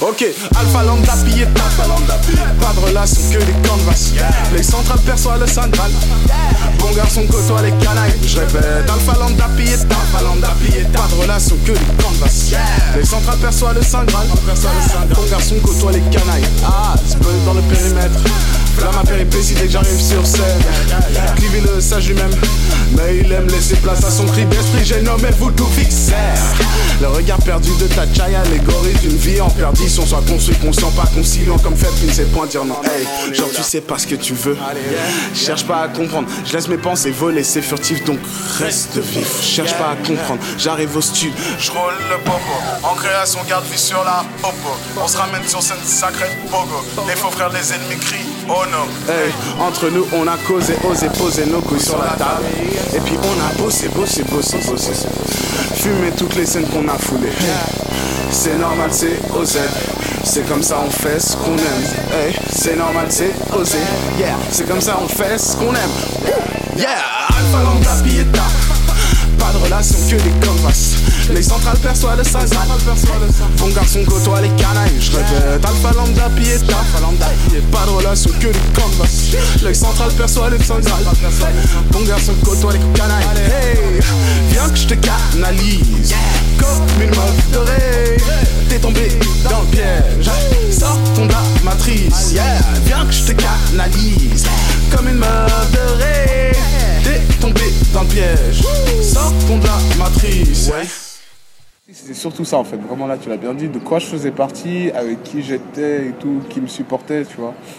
Ok, Alpha Lambda pillé Pas de relation que des canvas. Les centrales perçoivent le Saint Bon garçon côtoie les canailles. Je répète, Alpha Lambda pillé Pas de relation que des canvas. Les centrales perçoivent le Saint Graal. Bon garçon côtoie les canailles. Ah, c'est dans le périmètre. Là ma péripétie dès que j'arrive sur scène Clivé le sage lui-même Mais il aime laisser place à son cri d'esprit J'ai nommé voodoo fixer Le regard perdu de ta chaya Allégorie d'une vie en perdition. Soit construit conscient pas conciliant Comme fait qui ne sait point dire non. Hey, genre tu sais pas ce que tu veux. Cherche pas à comprendre. Je laisse mes pensées voler C'est furtif donc reste vif. Cherche pas à comprendre. J'arrive au studio. Je roule le popo. En création garde vie sur la popo. On se ramène sur scène sacrée pogo. Les faux frères les ennemis crient Oh non Hey, entre nous on a causé, osé poser nos couilles sur la table Et puis on a bossé, bossé, bossé, bossé Fumé toutes les scènes qu'on a foulées C'est normal, c'est osé c'est comme ça on fait ce qu'on aime. Hey, c'est normal, c'est osé. Yeah, c'est comme ça on fait ce qu'on aime. Yeah, Alpha Lambda Pieta. Pas de relation que des canvas. Les centrales perçoivent le sang Bon garçon côtoie les canailles. Je répète, Alpha Lambda Pieta. Relation que des canvas. Les centrales perçoivent le sang Bon garçon côtoie les canailles. Hey, viens que je te canalise. Comme une meuf dorée. T'es tombé dans le piège. De la matrice. Yeah, viens que je te canalise. Comme une meuf dorée. T'es tombé dans le piège. De la matrice. Ouais. C'était surtout ça en fait, vraiment là tu l'as bien dit, de quoi je faisais partie, avec qui j'étais et tout, qui me supportait, tu vois.